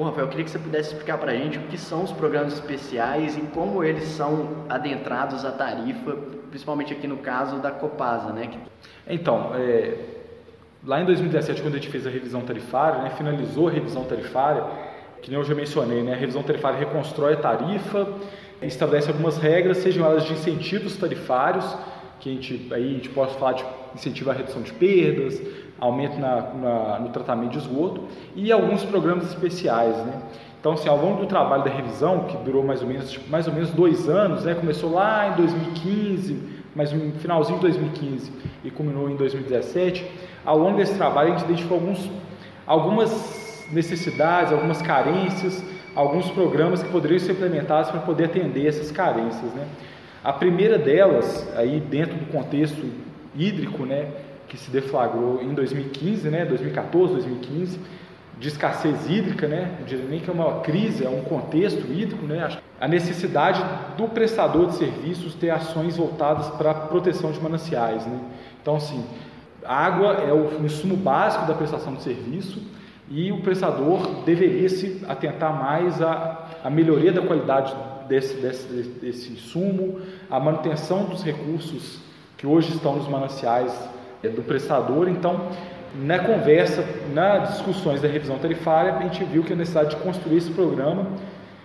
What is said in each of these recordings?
Bom, Rafael, eu queria que você pudesse explicar para a gente o que são os programas especiais e como eles são adentrados à tarifa, principalmente aqui no caso da Copasa, né? Então, é, lá em 2017, quando a gente fez a revisão tarifária, né, finalizou a revisão tarifária, que nem eu já mencionei, né, a revisão tarifária reconstrói a tarifa, estabelece algumas regras, sejam elas de incentivos tarifários, que a gente, aí a gente pode falar de incentivo à redução de perdas, aumento na, na, no tratamento de esgoto e alguns programas especiais, né? Então, assim, ao longo do trabalho da revisão, que durou mais ou menos, tipo, mais ou menos dois anos, né? começou lá em 2015, mas no finalzinho de 2015 e culminou em 2017, ao longo desse trabalho a gente identificou alguns, algumas necessidades, algumas carências, alguns programas que poderiam ser implementados para poder atender essas carências. Né? A primeira delas, aí dentro do contexto hídrico, né, que se deflagrou em 2015, né, 2014, 2015, de escassez hídrica, né, não diria nem que é uma crise, é um contexto hídrico, né, a necessidade do prestador de serviços ter ações voltadas para a proteção de mananciais. Né. Então, assim, água é o insumo básico da prestação de serviço e o prestador deveria se atentar mais à, à melhoria da qualidade desse, desse, desse insumo, à manutenção dos recursos que hoje estão nos mananciais do prestador. Então, na conversa, nas discussões da revisão tarifária, a gente viu que a necessidade de construir esse programa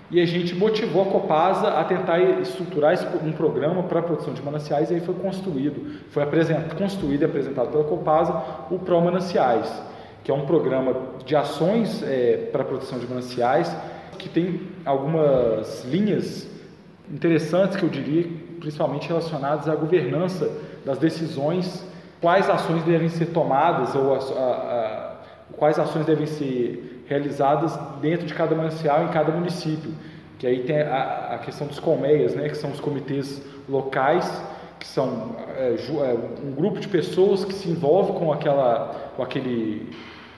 e a gente motivou a Copasa a tentar estruturar um programa para a produção de mananciais e aí foi construído, foi apresentado, construído e apresentado pela Copasa o Pro Mananciais, que é um programa de ações é, para a produção de mananciais que tem algumas linhas interessantes que eu diria, principalmente relacionadas à governança das decisões quais ações devem ser tomadas ou a, a, a, quais ações devem ser realizadas dentro de cada manancial em cada município. Que aí tem a, questão dos colmeias, né, que são os comitês locais, que são é, é, um grupo de pessoas que se envolve com aquela, com aquele,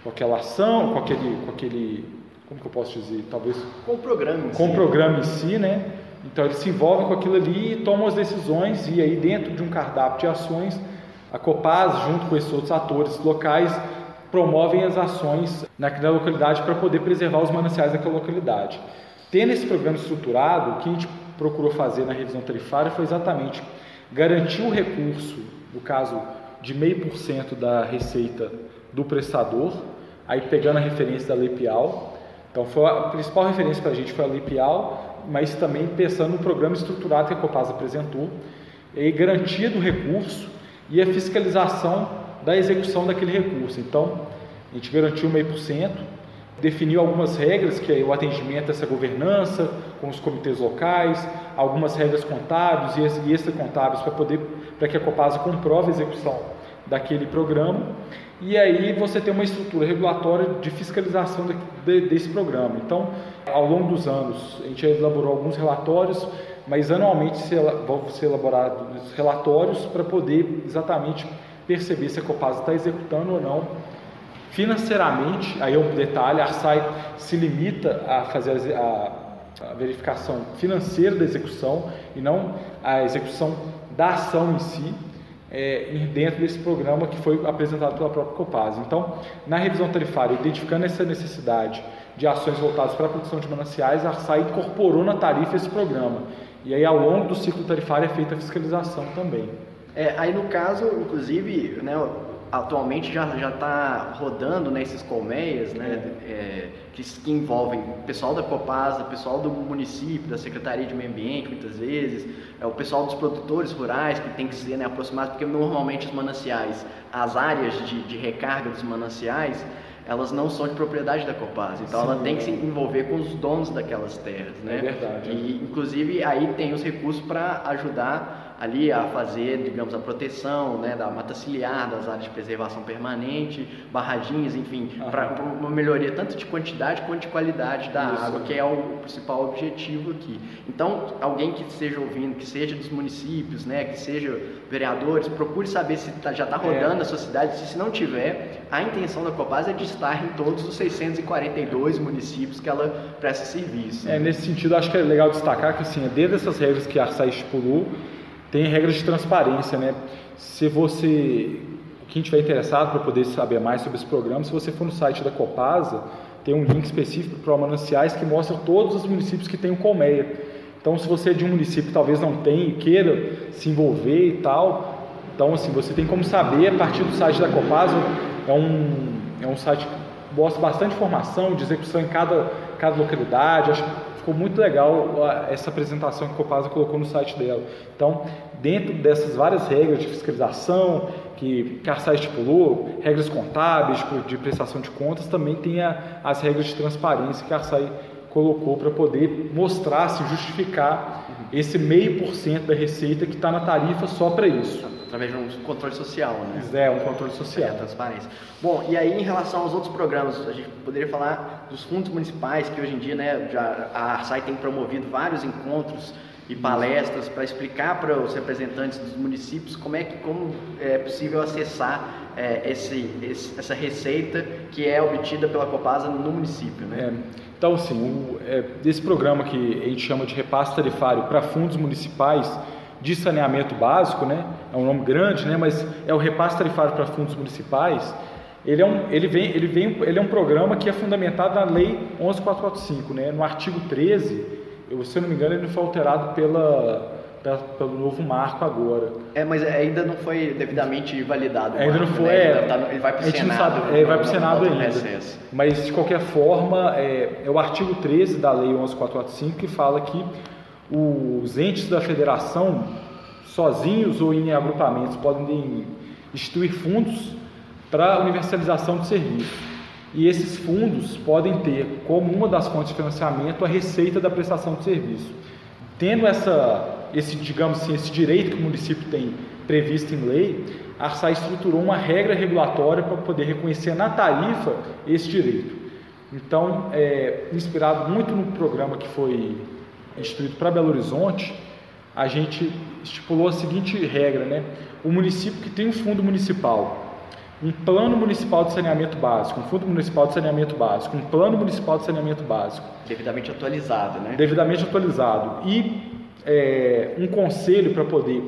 com aquela ação, com aquele, com aquele, como que eu posso dizer, talvez com o programa, com o programa em si, né? Então eles se envolvem com aquilo ali e tomam as decisões e aí dentro de um cardápio de ações a Copaz, junto com esses outros atores locais, promovem as ações naquela localidade para poder preservar os mananciais daquela localidade. Tendo esse programa estruturado, o que a gente procurou fazer na revisão tarifária foi exatamente garantir o recurso, no caso de meio por cento da receita do prestador, aí pegando a referência da Lei Pial. Então, foi a principal referência para a gente foi a Lei Pial, mas também pensando no programa estruturado que a Copasa apresentou, e garantia do recurso e a fiscalização da execução daquele recurso. Então, a gente garantiu meio por cento, definiu algumas regras, que é o atendimento a essa governança com os comitês locais, algumas regras contábeis e extracontábeis para poder para que a Copasa comprove a execução daquele programa. E aí você tem uma estrutura regulatória de fiscalização de, de, desse programa. Então, ao longo dos anos, a gente elaborou alguns relatórios mas anualmente vão ser elaborados relatórios para poder exatamente perceber se a Copasa está executando ou não financeiramente. Aí é um detalhe: a Arsai se limita a fazer a, a verificação financeira da execução e não a execução da ação em si. É, dentro desse programa que foi apresentado pela própria Copasa. Então, na revisão tarifária, identificando essa necessidade de ações voltadas para a produção de mananciais, a Arsai incorporou na tarifa esse programa. E aí, ao longo do ciclo tarifário, é feita a fiscalização também. É, aí, no caso, inclusive, né, atualmente já já está rodando nesses né, colmeias, né, é, que, que, envolvem o pessoal da Copasa, o pessoal do município, da Secretaria de Meio Ambiente, muitas vezes, é o pessoal dos produtores rurais que tem que ser né, aproximado, porque normalmente os mananciais, as áreas de, de recarga dos mananciais, elas não são de propriedade da Copasa. Então Sim, ela tem que se envolver com os donos daquelas terras, né? É verdade. E inclusive aí tem os recursos para ajudar ali a fazer, digamos, a proteção né, da mata ciliar, das áreas de preservação permanente, barraginhas, enfim, uhum. para uma melhoria tanto de quantidade quanto de qualidade da Isso. água, que é o principal objetivo aqui. Então, alguém que esteja ouvindo, que seja dos municípios, né, que seja vereadores, procure saber se tá, já está rodando é. a sua cidade, se, se não tiver, a intenção da Copasa é de estar em todos os 642 municípios que ela presta serviço. É, nesse sentido, acho que é legal destacar que, assim, dentro dessas regras que a SAI estipulou, tem regras de transparência, né? Se você, quem tiver interessado para poder saber mais sobre esse programa, se você for no site da Copasa, tem um link específico para mananciais que mostra todos os municípios que têm o colmeia. Então, se você é de um município talvez não tenha e queira se envolver e tal, então assim, você tem como saber a partir do site da Copasa, é um, é um site que mostra bastante informação de execução em cada, cada localidade, acho que ficou muito legal essa apresentação que a Copasa colocou no site dela. Então, dentro dessas várias regras de fiscalização que, a Arsai estipulou, regras contábeis de prestação de contas, também tem a, as regras de transparência que a Arsai colocou para poder mostrar, se justificar esse meio por cento da receita que está na tarifa só para isso. Através de um controle social, né? É, um controle social. É, transparência. Bom, e aí em relação aos outros programas, a gente poderia falar dos fundos municipais, que hoje em dia né, já, a Arsai tem promovido vários encontros e palestras para explicar para os representantes dos municípios como é que como é possível acessar é, esse, esse, essa receita que é obtida pela Copasa no município, né? É. Então, assim, o, é, desse programa que a gente chama de repasse tarifário para fundos municipais de saneamento básico, né? É um nome grande, né? Mas é o repasse tarifário para fundos municipais. Ele é um, ele vem, ele vem, ele é um programa que é fundamentado na Lei 11445, né? No artigo 13, eu, se eu não me engano, ele foi alterado pela pelo novo marco agora. É, mas ainda não foi devidamente validado. Ainda marco, não foi. Né? É, tá, ele vai para o Senado. Sabe, é, vai para o Senado ainda. Recesso. Mas, de qualquer forma, é, é, o artigo 13 da Lei 11445 que fala que os entes da federação, sozinhos ou em agrupamentos, podem instituir fundos para universalização de serviços. E esses fundos podem ter como uma das fontes de financiamento a receita da prestação de serviço. Tendo essa esse, digamos assim, esse direito que o município tem previsto em lei, a Arsai estruturou uma regra regulatória para poder reconhecer na tarifa esse direito. Então, é, inspirado muito no programa que foi instituído para Belo Horizonte, a gente estipulou a seguinte regra, né? O município que tem um fundo municipal, um plano municipal de saneamento básico, um fundo municipal de saneamento básico, um plano municipal de saneamento básico. Devidamente atualizado, né? Devidamente atualizado. E é, um conselho para poder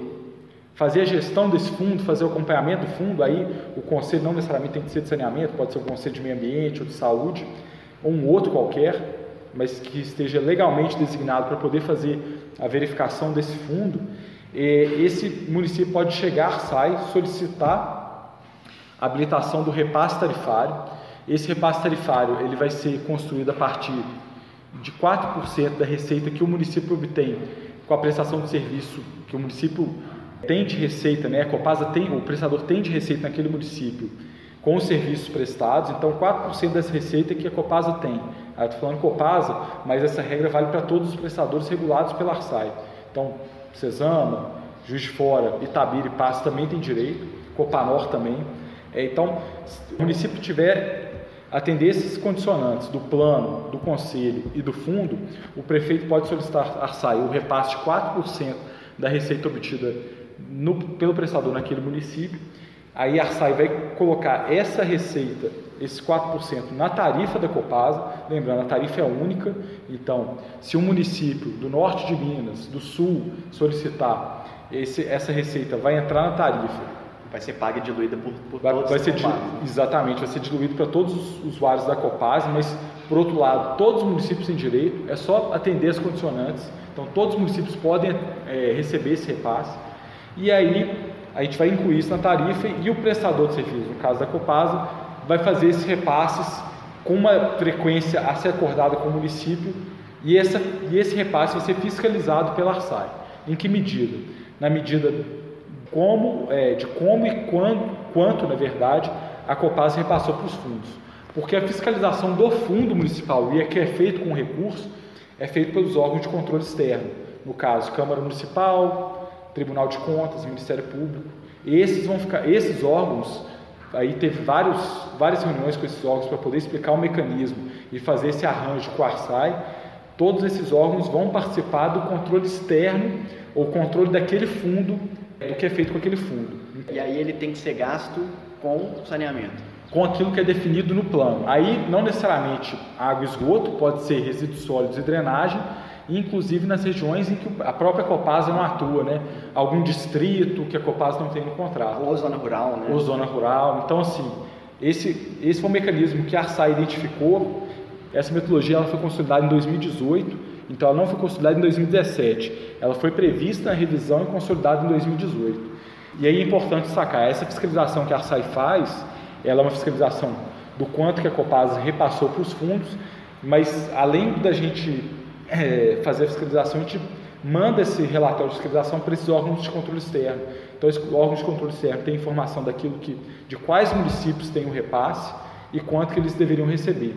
fazer a gestão desse fundo, fazer o acompanhamento do fundo, aí o conselho não necessariamente tem que ser de saneamento, pode ser o conselho de meio ambiente ou de saúde, ou um outro qualquer, mas que esteja legalmente designado para poder fazer a verificação desse fundo, esse município pode chegar, sai, solicitar habilitação do repasse tarifário. Esse repasse tarifário ele vai ser construído a partir de 4% da receita que o município obtém com a prestação de serviço que o município tem de receita, né? A Copasa tem, o prestador tem de receita naquele município com os serviços prestados, então 4% dessa receita que a Copasa tem. Estou falando Copasa, mas essa regra vale para todos os prestadores regulados pela Arsai. Então, Cesama, Juiz de Fora, Itabira e Passo também tem direito, Copanor também. É, então, se o município tiver Atender esses condicionantes do plano, do conselho e do fundo, o prefeito pode solicitar a SAI o repasse de 4% da receita obtida no, pelo prestador naquele município. Aí a SAI vai colocar essa receita, esses 4%, na tarifa da Copasa. Lembrando, a tarifa é única, então, se um município do norte de Minas, do sul, solicitar esse, essa receita, vai entrar na tarifa vai ser paga e diluída por, por vai, todos vai ser Exatamente, vai ser diluído para todos os usuários da Copasa, mas, por outro lado, todos os municípios têm direito, é só atender as condicionantes, então todos os municípios podem é, receber esse repasse, e aí a gente vai incluir isso na tarifa e o prestador de serviço, no caso da Copasa, vai fazer esses repasses com uma frequência a ser acordada com o município e, essa, e esse repasse vai ser fiscalizado pela ARSAI. Em que medida? Na medida como, é, de como e quando, quanto, na verdade, a Copasa repassou para os fundos. Porque a fiscalização do fundo municipal, e é que é feito com recurso, é feito pelos órgãos de controle externo. No caso, Câmara Municipal, Tribunal de Contas, Ministério Público. Esses vão ficar, esses órgãos, aí teve vários, várias reuniões com esses órgãos para poder explicar o mecanismo e fazer esse arranjo com a Arsai. Todos esses órgãos vão participar do controle externo ou controle daquele fundo do que é feito com aquele fundo. E aí ele tem que ser gasto com saneamento. Com aquilo que é definido no plano. Aí não necessariamente água e esgoto, pode ser resíduos sólidos e drenagem, inclusive nas regiões em que a própria Copasa não atua, né? Algum distrito que a Copasa não tem no contrato. Ou zona rural, né? Ou zona rural. Então, assim, esse, esse foi um mecanismo que a ARSA identificou essa metodologia ela foi consolidada em 2018, então ela não foi consolidada em 2017. Ela foi prevista na revisão e consolidada em 2018. E aí é importante sacar, essa fiscalização que a Arsai faz, ela é uma fiscalização do quanto que a Copasa repassou para os fundos, mas além da gente é, fazer a fiscalização, a gente manda esse relatório de fiscalização para esses órgãos de controle externo. Então, esse órgão de controle externo tem informação daquilo que, de quais municípios têm o repasse e quanto que eles deveriam receber.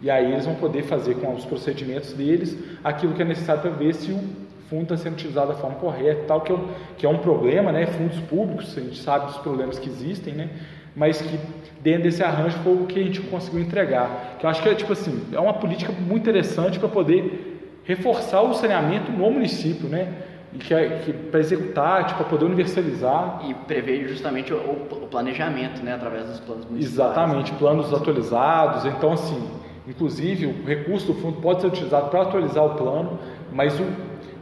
E aí eles vão poder fazer com os procedimentos deles aquilo que é necessário para ver se o fundo está sendo utilizado da forma correta, tal que é, um, que é um problema, né? Fundos públicos, a gente sabe dos problemas que existem, né? Mas que dentro desse arranjo foi o que a gente conseguiu entregar. Que eu acho que é tipo assim, é uma política muito interessante para poder reforçar o saneamento no município, né? E que, é, que para executar, tipo, para poder universalizar. E prever justamente o, o, planejamento, né? Através dos planos municipais. Exatamente, planos atualizados. Então, assim, inclusive, o recurso do fundo pode ser utilizado para atualizar o plano, mas o,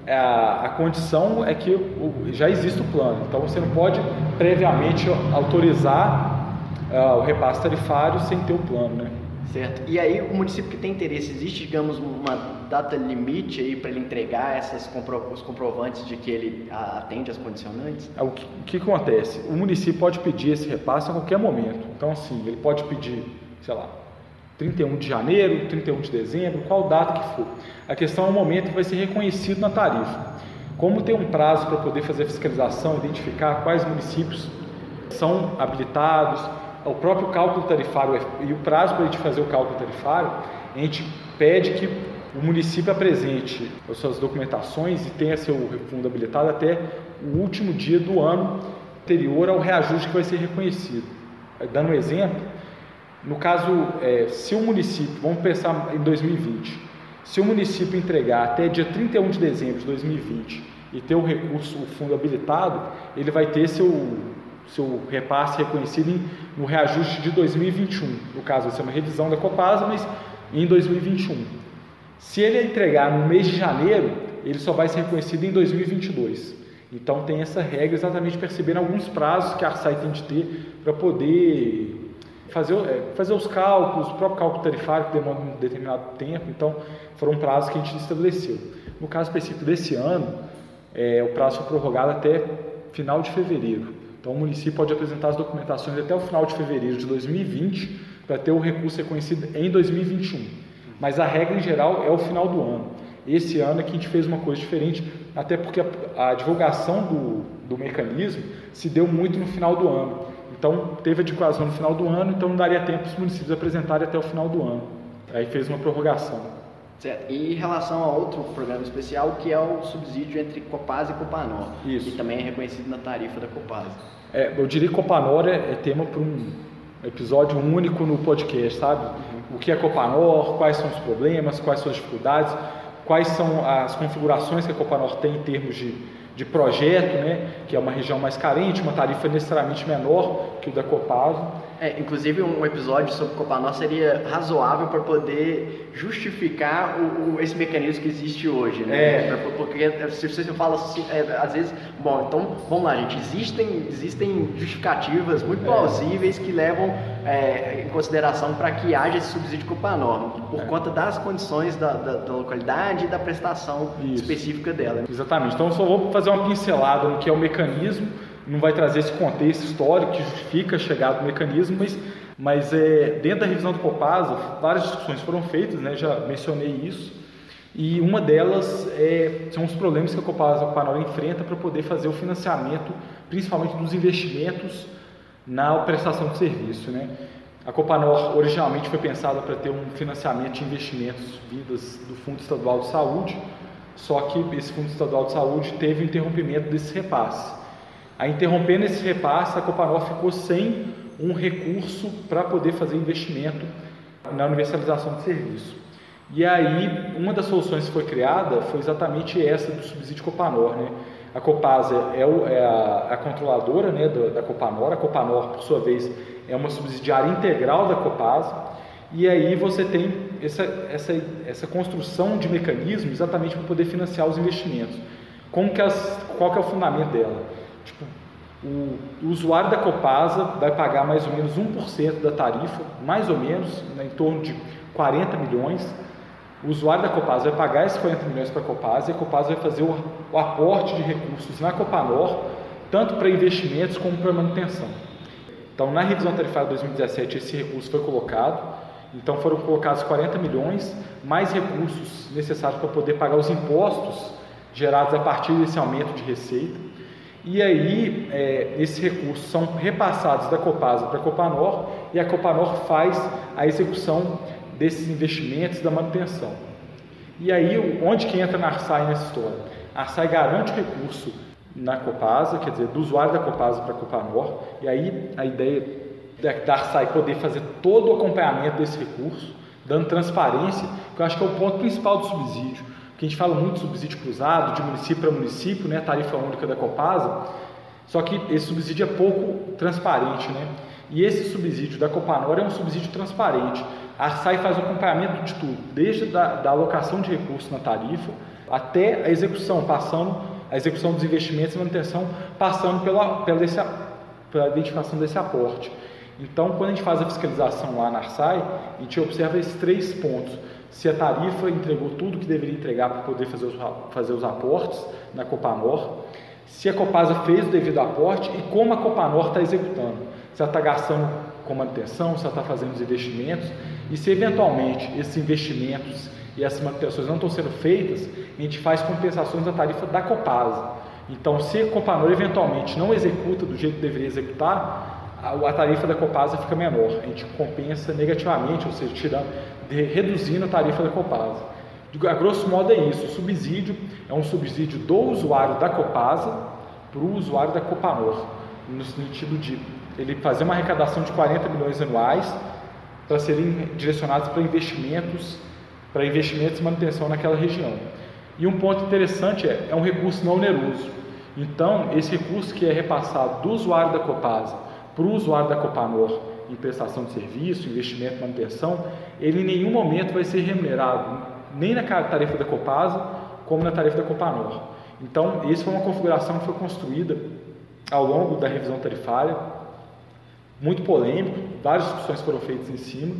a, a, condição é que o, já existe o plano. Então, você não pode previamente autorizar uh, o repasse tarifário sem ter o plano, né? Certo. E aí o município que tem interesse, existe, digamos, uma data limite aí para ele entregar essas compro os comprovantes de que ele atende às condicionantes? É, o que, o que acontece? O município pode pedir esse repasse a qualquer momento. Então, assim, ele pode pedir, sei lá, 31 de janeiro, 31 de dezembro, qual data que for. A questão é o momento que vai ser reconhecido na tarifa. Como tem um prazo para poder fazer a fiscalização, identificar quais municípios são habilitados, o próprio cálculo tarifário e o prazo para a gente fazer o cálculo tarifário, a gente pede que o município apresente as suas documentações e tenha seu fundo habilitado até o último dia do ano anterior ao reajuste que vai ser reconhecido. Dando um exemplo, no caso, é, se o município, vamos pensar em 2020, se o município entregar até dia 31 de dezembro de 2020 e ter o recurso, o fundo habilitado, ele vai ter seu seu repasse reconhecido no reajuste de 2021. No caso, vai ser uma revisão da Copasa, mas em 2021. Se ele entregar no mês de janeiro, ele só vai ser reconhecido em 2022. Então tem essa regra exatamente percebendo alguns prazos que a Arsai tem de ter para poder fazer, é, fazer os cálculos, o próprio cálculo tarifário que demora um determinado tempo. Então foram prazos que a gente estabeleceu. No caso específico desse ano, é, o prazo foi prorrogado até final de fevereiro. Então, o município pode apresentar as documentações até o final de fevereiro de 2020 para ter o recurso reconhecido em 2021. Mas a regra em geral é o final do ano. Esse ano é que a gente fez uma coisa diferente, até porque a, a divulgação do, do mecanismo se deu muito no final do ano. Então, teve a divulgação no final do ano, então não daria tempo para os municípios apresentarem até o final do ano. Aí fez uma prorrogação. Certo. E em relação a outro programa especial, que é o subsídio entre Copasa e Copanor, Isso. que também é reconhecido na tarifa da Copasa. É, eu diria que Copanor é, é tema para um episódio único no podcast, sabe? O que é Copanor, quais são os problemas, quais são as dificuldades, quais são as configurações que a Copanor tem em termos de, de projeto, né? que é uma região mais carente, uma tarifa necessariamente menor que o da Copasa. É, inclusive um episódio sobre Copanor seria razoável para poder justificar o, o, esse mecanismo que existe hoje, né? É. Porque se você fala assim, é, às vezes, bom, então vamos lá, gente, existem, existem justificativas muito é. plausíveis que levam é, em consideração para que haja esse subsídio Copanor, por é. conta das condições da, da, da, localidade e da prestação Isso. específica dela. Exatamente. Então, só vou fazer uma pincelada no que é o mecanismo não vai trazer esse contexto histórico que justifica a chegada do mecanismo, mas, mas é, dentro da revisão do Copasa, várias discussões foram feitas, né, já mencionei isso, e uma delas é, são os problemas que a Copasa Copanor enfrenta para poder fazer o financiamento, principalmente dos investimentos na prestação de serviço. Né? A Copanor originalmente foi pensada para ter um financiamento de investimentos vindos do Fundo Estadual de Saúde, só que esse Fundo Estadual de Saúde teve o interrompimento desse repasse. A interrompendo esse repasse, a Copanor ficou sem um recurso para poder fazer investimento na universalização do serviço. E aí, uma das soluções que foi criada foi exatamente essa do subsídio Copanor. Né? A Copasa é, o, é a, a, controladora né, da, da Copanor, a Copanor, por sua vez, é uma subsidiária integral da Copasa, e aí você tem essa, essa, essa construção de mecanismos exatamente para poder financiar os investimentos. Como que as, qual que é o fundamento dela? Tipo, o, o, usuário da Copasa vai pagar mais ou menos 1% da tarifa, mais ou menos, né, em torno de 40 milhões. O usuário da Copasa vai pagar esses 40 milhões para a Copasa e a Copasa vai fazer o, o aporte de recursos na Copanor, tanto para investimentos como para manutenção. Então, na revisão tarifária de 2017, esse recurso foi colocado. Então, foram colocados 40 milhões, mais recursos necessários para poder pagar os impostos gerados a partir desse aumento de receita. E aí, é, esses recursos são repassados da Copasa para a Copanor e a Copanor faz a execução desses investimentos da manutenção. E aí, onde que entra a Arsai nessa história? A Arsai garante o recurso na Copasa, quer dizer, do usuário da Copasa para a Copanor, e aí a ideia da Arsai poder fazer todo o acompanhamento desse recurso, dando transparência, que eu acho que é o ponto principal do subsídio que a gente fala muito de subsídio cruzado, de município para município, né, tarifa única da Copasa, só que esse subsídio é pouco transparente, né? E esse subsídio da Copanor é um subsídio transparente. A Arsai faz o acompanhamento de tudo, desde da, da alocação de recursos na tarifa até a execução, passando a execução dos investimentos e manutenção, passando pela, pela, desse, pela identificação desse aporte. Então, quando a gente faz a fiscalização lá na Arsai, a gente observa esses três pontos se a tarifa entregou tudo que deveria entregar para poder fazer os, fazer os aportes na Copanor, se a Copasa fez o devido aporte e como a Copanor está executando. Se ela está gastando com manutenção, se ela está fazendo os investimentos e se eventualmente esses investimentos e essas manutenções não estão sendo feitas, a gente faz compensações da tarifa da Copasa. Então, se a Copanor eventualmente não executa do jeito que deveria executar, a, tarifa da Copasa fica menor. A gente compensa negativamente, ou seja, tirando, reduzindo a tarifa da Copasa. A grosso modo é isso. O subsídio é um subsídio do usuário da Copasa para o usuário da Copanor, no sentido de ele fazer uma arrecadação de 40 milhões anuais para serem direcionados para investimentos, para investimentos e manutenção naquela região. E um ponto interessante é, é um recurso não oneroso. Então, esse recurso que é repassado do usuário da Copasa para o usuário da Copanor em prestação de serviço, investimento, manutenção, ele em nenhum momento vai ser remunerado, nem na tarifa da Copasa, como na tarifa da Copanor. Então, essa foi uma configuração que foi construída ao longo da revisão tarifária, muito polêmico, várias discussões foram feitas em cima,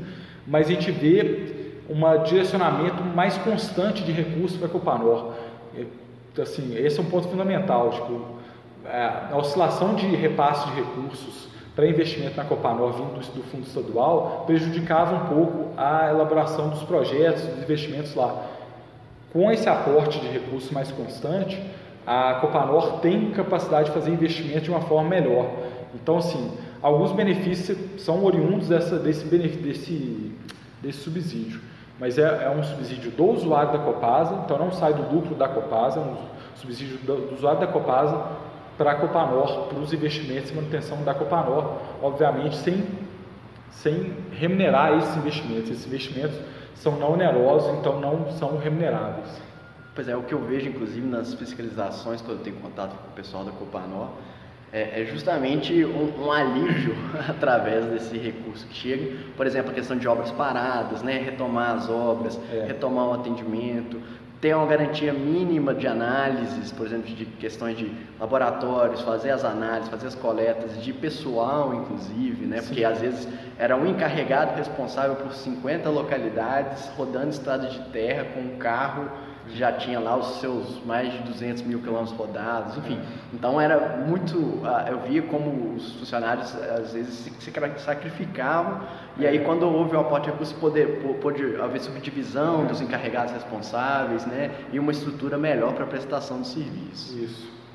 mas a gente vê um direcionamento mais constante de recursos para a Copanor. Assim, esse é um ponto fundamental, tipo, a oscilação de repasse de recursos para investimento na Copanor vindo do Fundo Estadual prejudicava um pouco a elaboração dos projetos, dos investimentos lá. Com esse aporte de recursos mais constante, a Copanor tem capacidade de fazer investimento de uma forma melhor. Então, assim, alguns benefícios são oriundos dessa, desse, desse, desse subsídio, mas é, é, um subsídio do usuário da Copasa, então não sai do lucro da Copasa, é um subsídio do, do usuário da Copasa para a Copanor, para os investimentos e manutenção da Copanor, obviamente sem, sem remunerar esses investimentos. Esses investimentos são não onerosos, então não são remuneráveis. Pois é, o que eu vejo, inclusive, nas fiscalizações, quando eu tenho contato com o pessoal da Copanor, é, é justamente um, um, alívio através desse recurso que chega. Por exemplo, a questão de obras paradas, né? retomar as obras, é. retomar o atendimento, ter uma garantia mínima de análises, por exemplo, de questões de laboratórios, fazer as análises, fazer as coletas, de pessoal, inclusive, né? Porque às vezes era um encarregado responsável por 50 localidades, rodando estrada de terra com um carro já tinha lá os seus mais de 200 mil quilômetros rodados, enfim. Então era muito, ah, eu via como os funcionários às vezes se sacrificavam e aí quando houve o aporte de recursos pôde haver subdivisão dos encarregados responsáveis, né, e uma estrutura melhor para a prestação do serviço. Isso.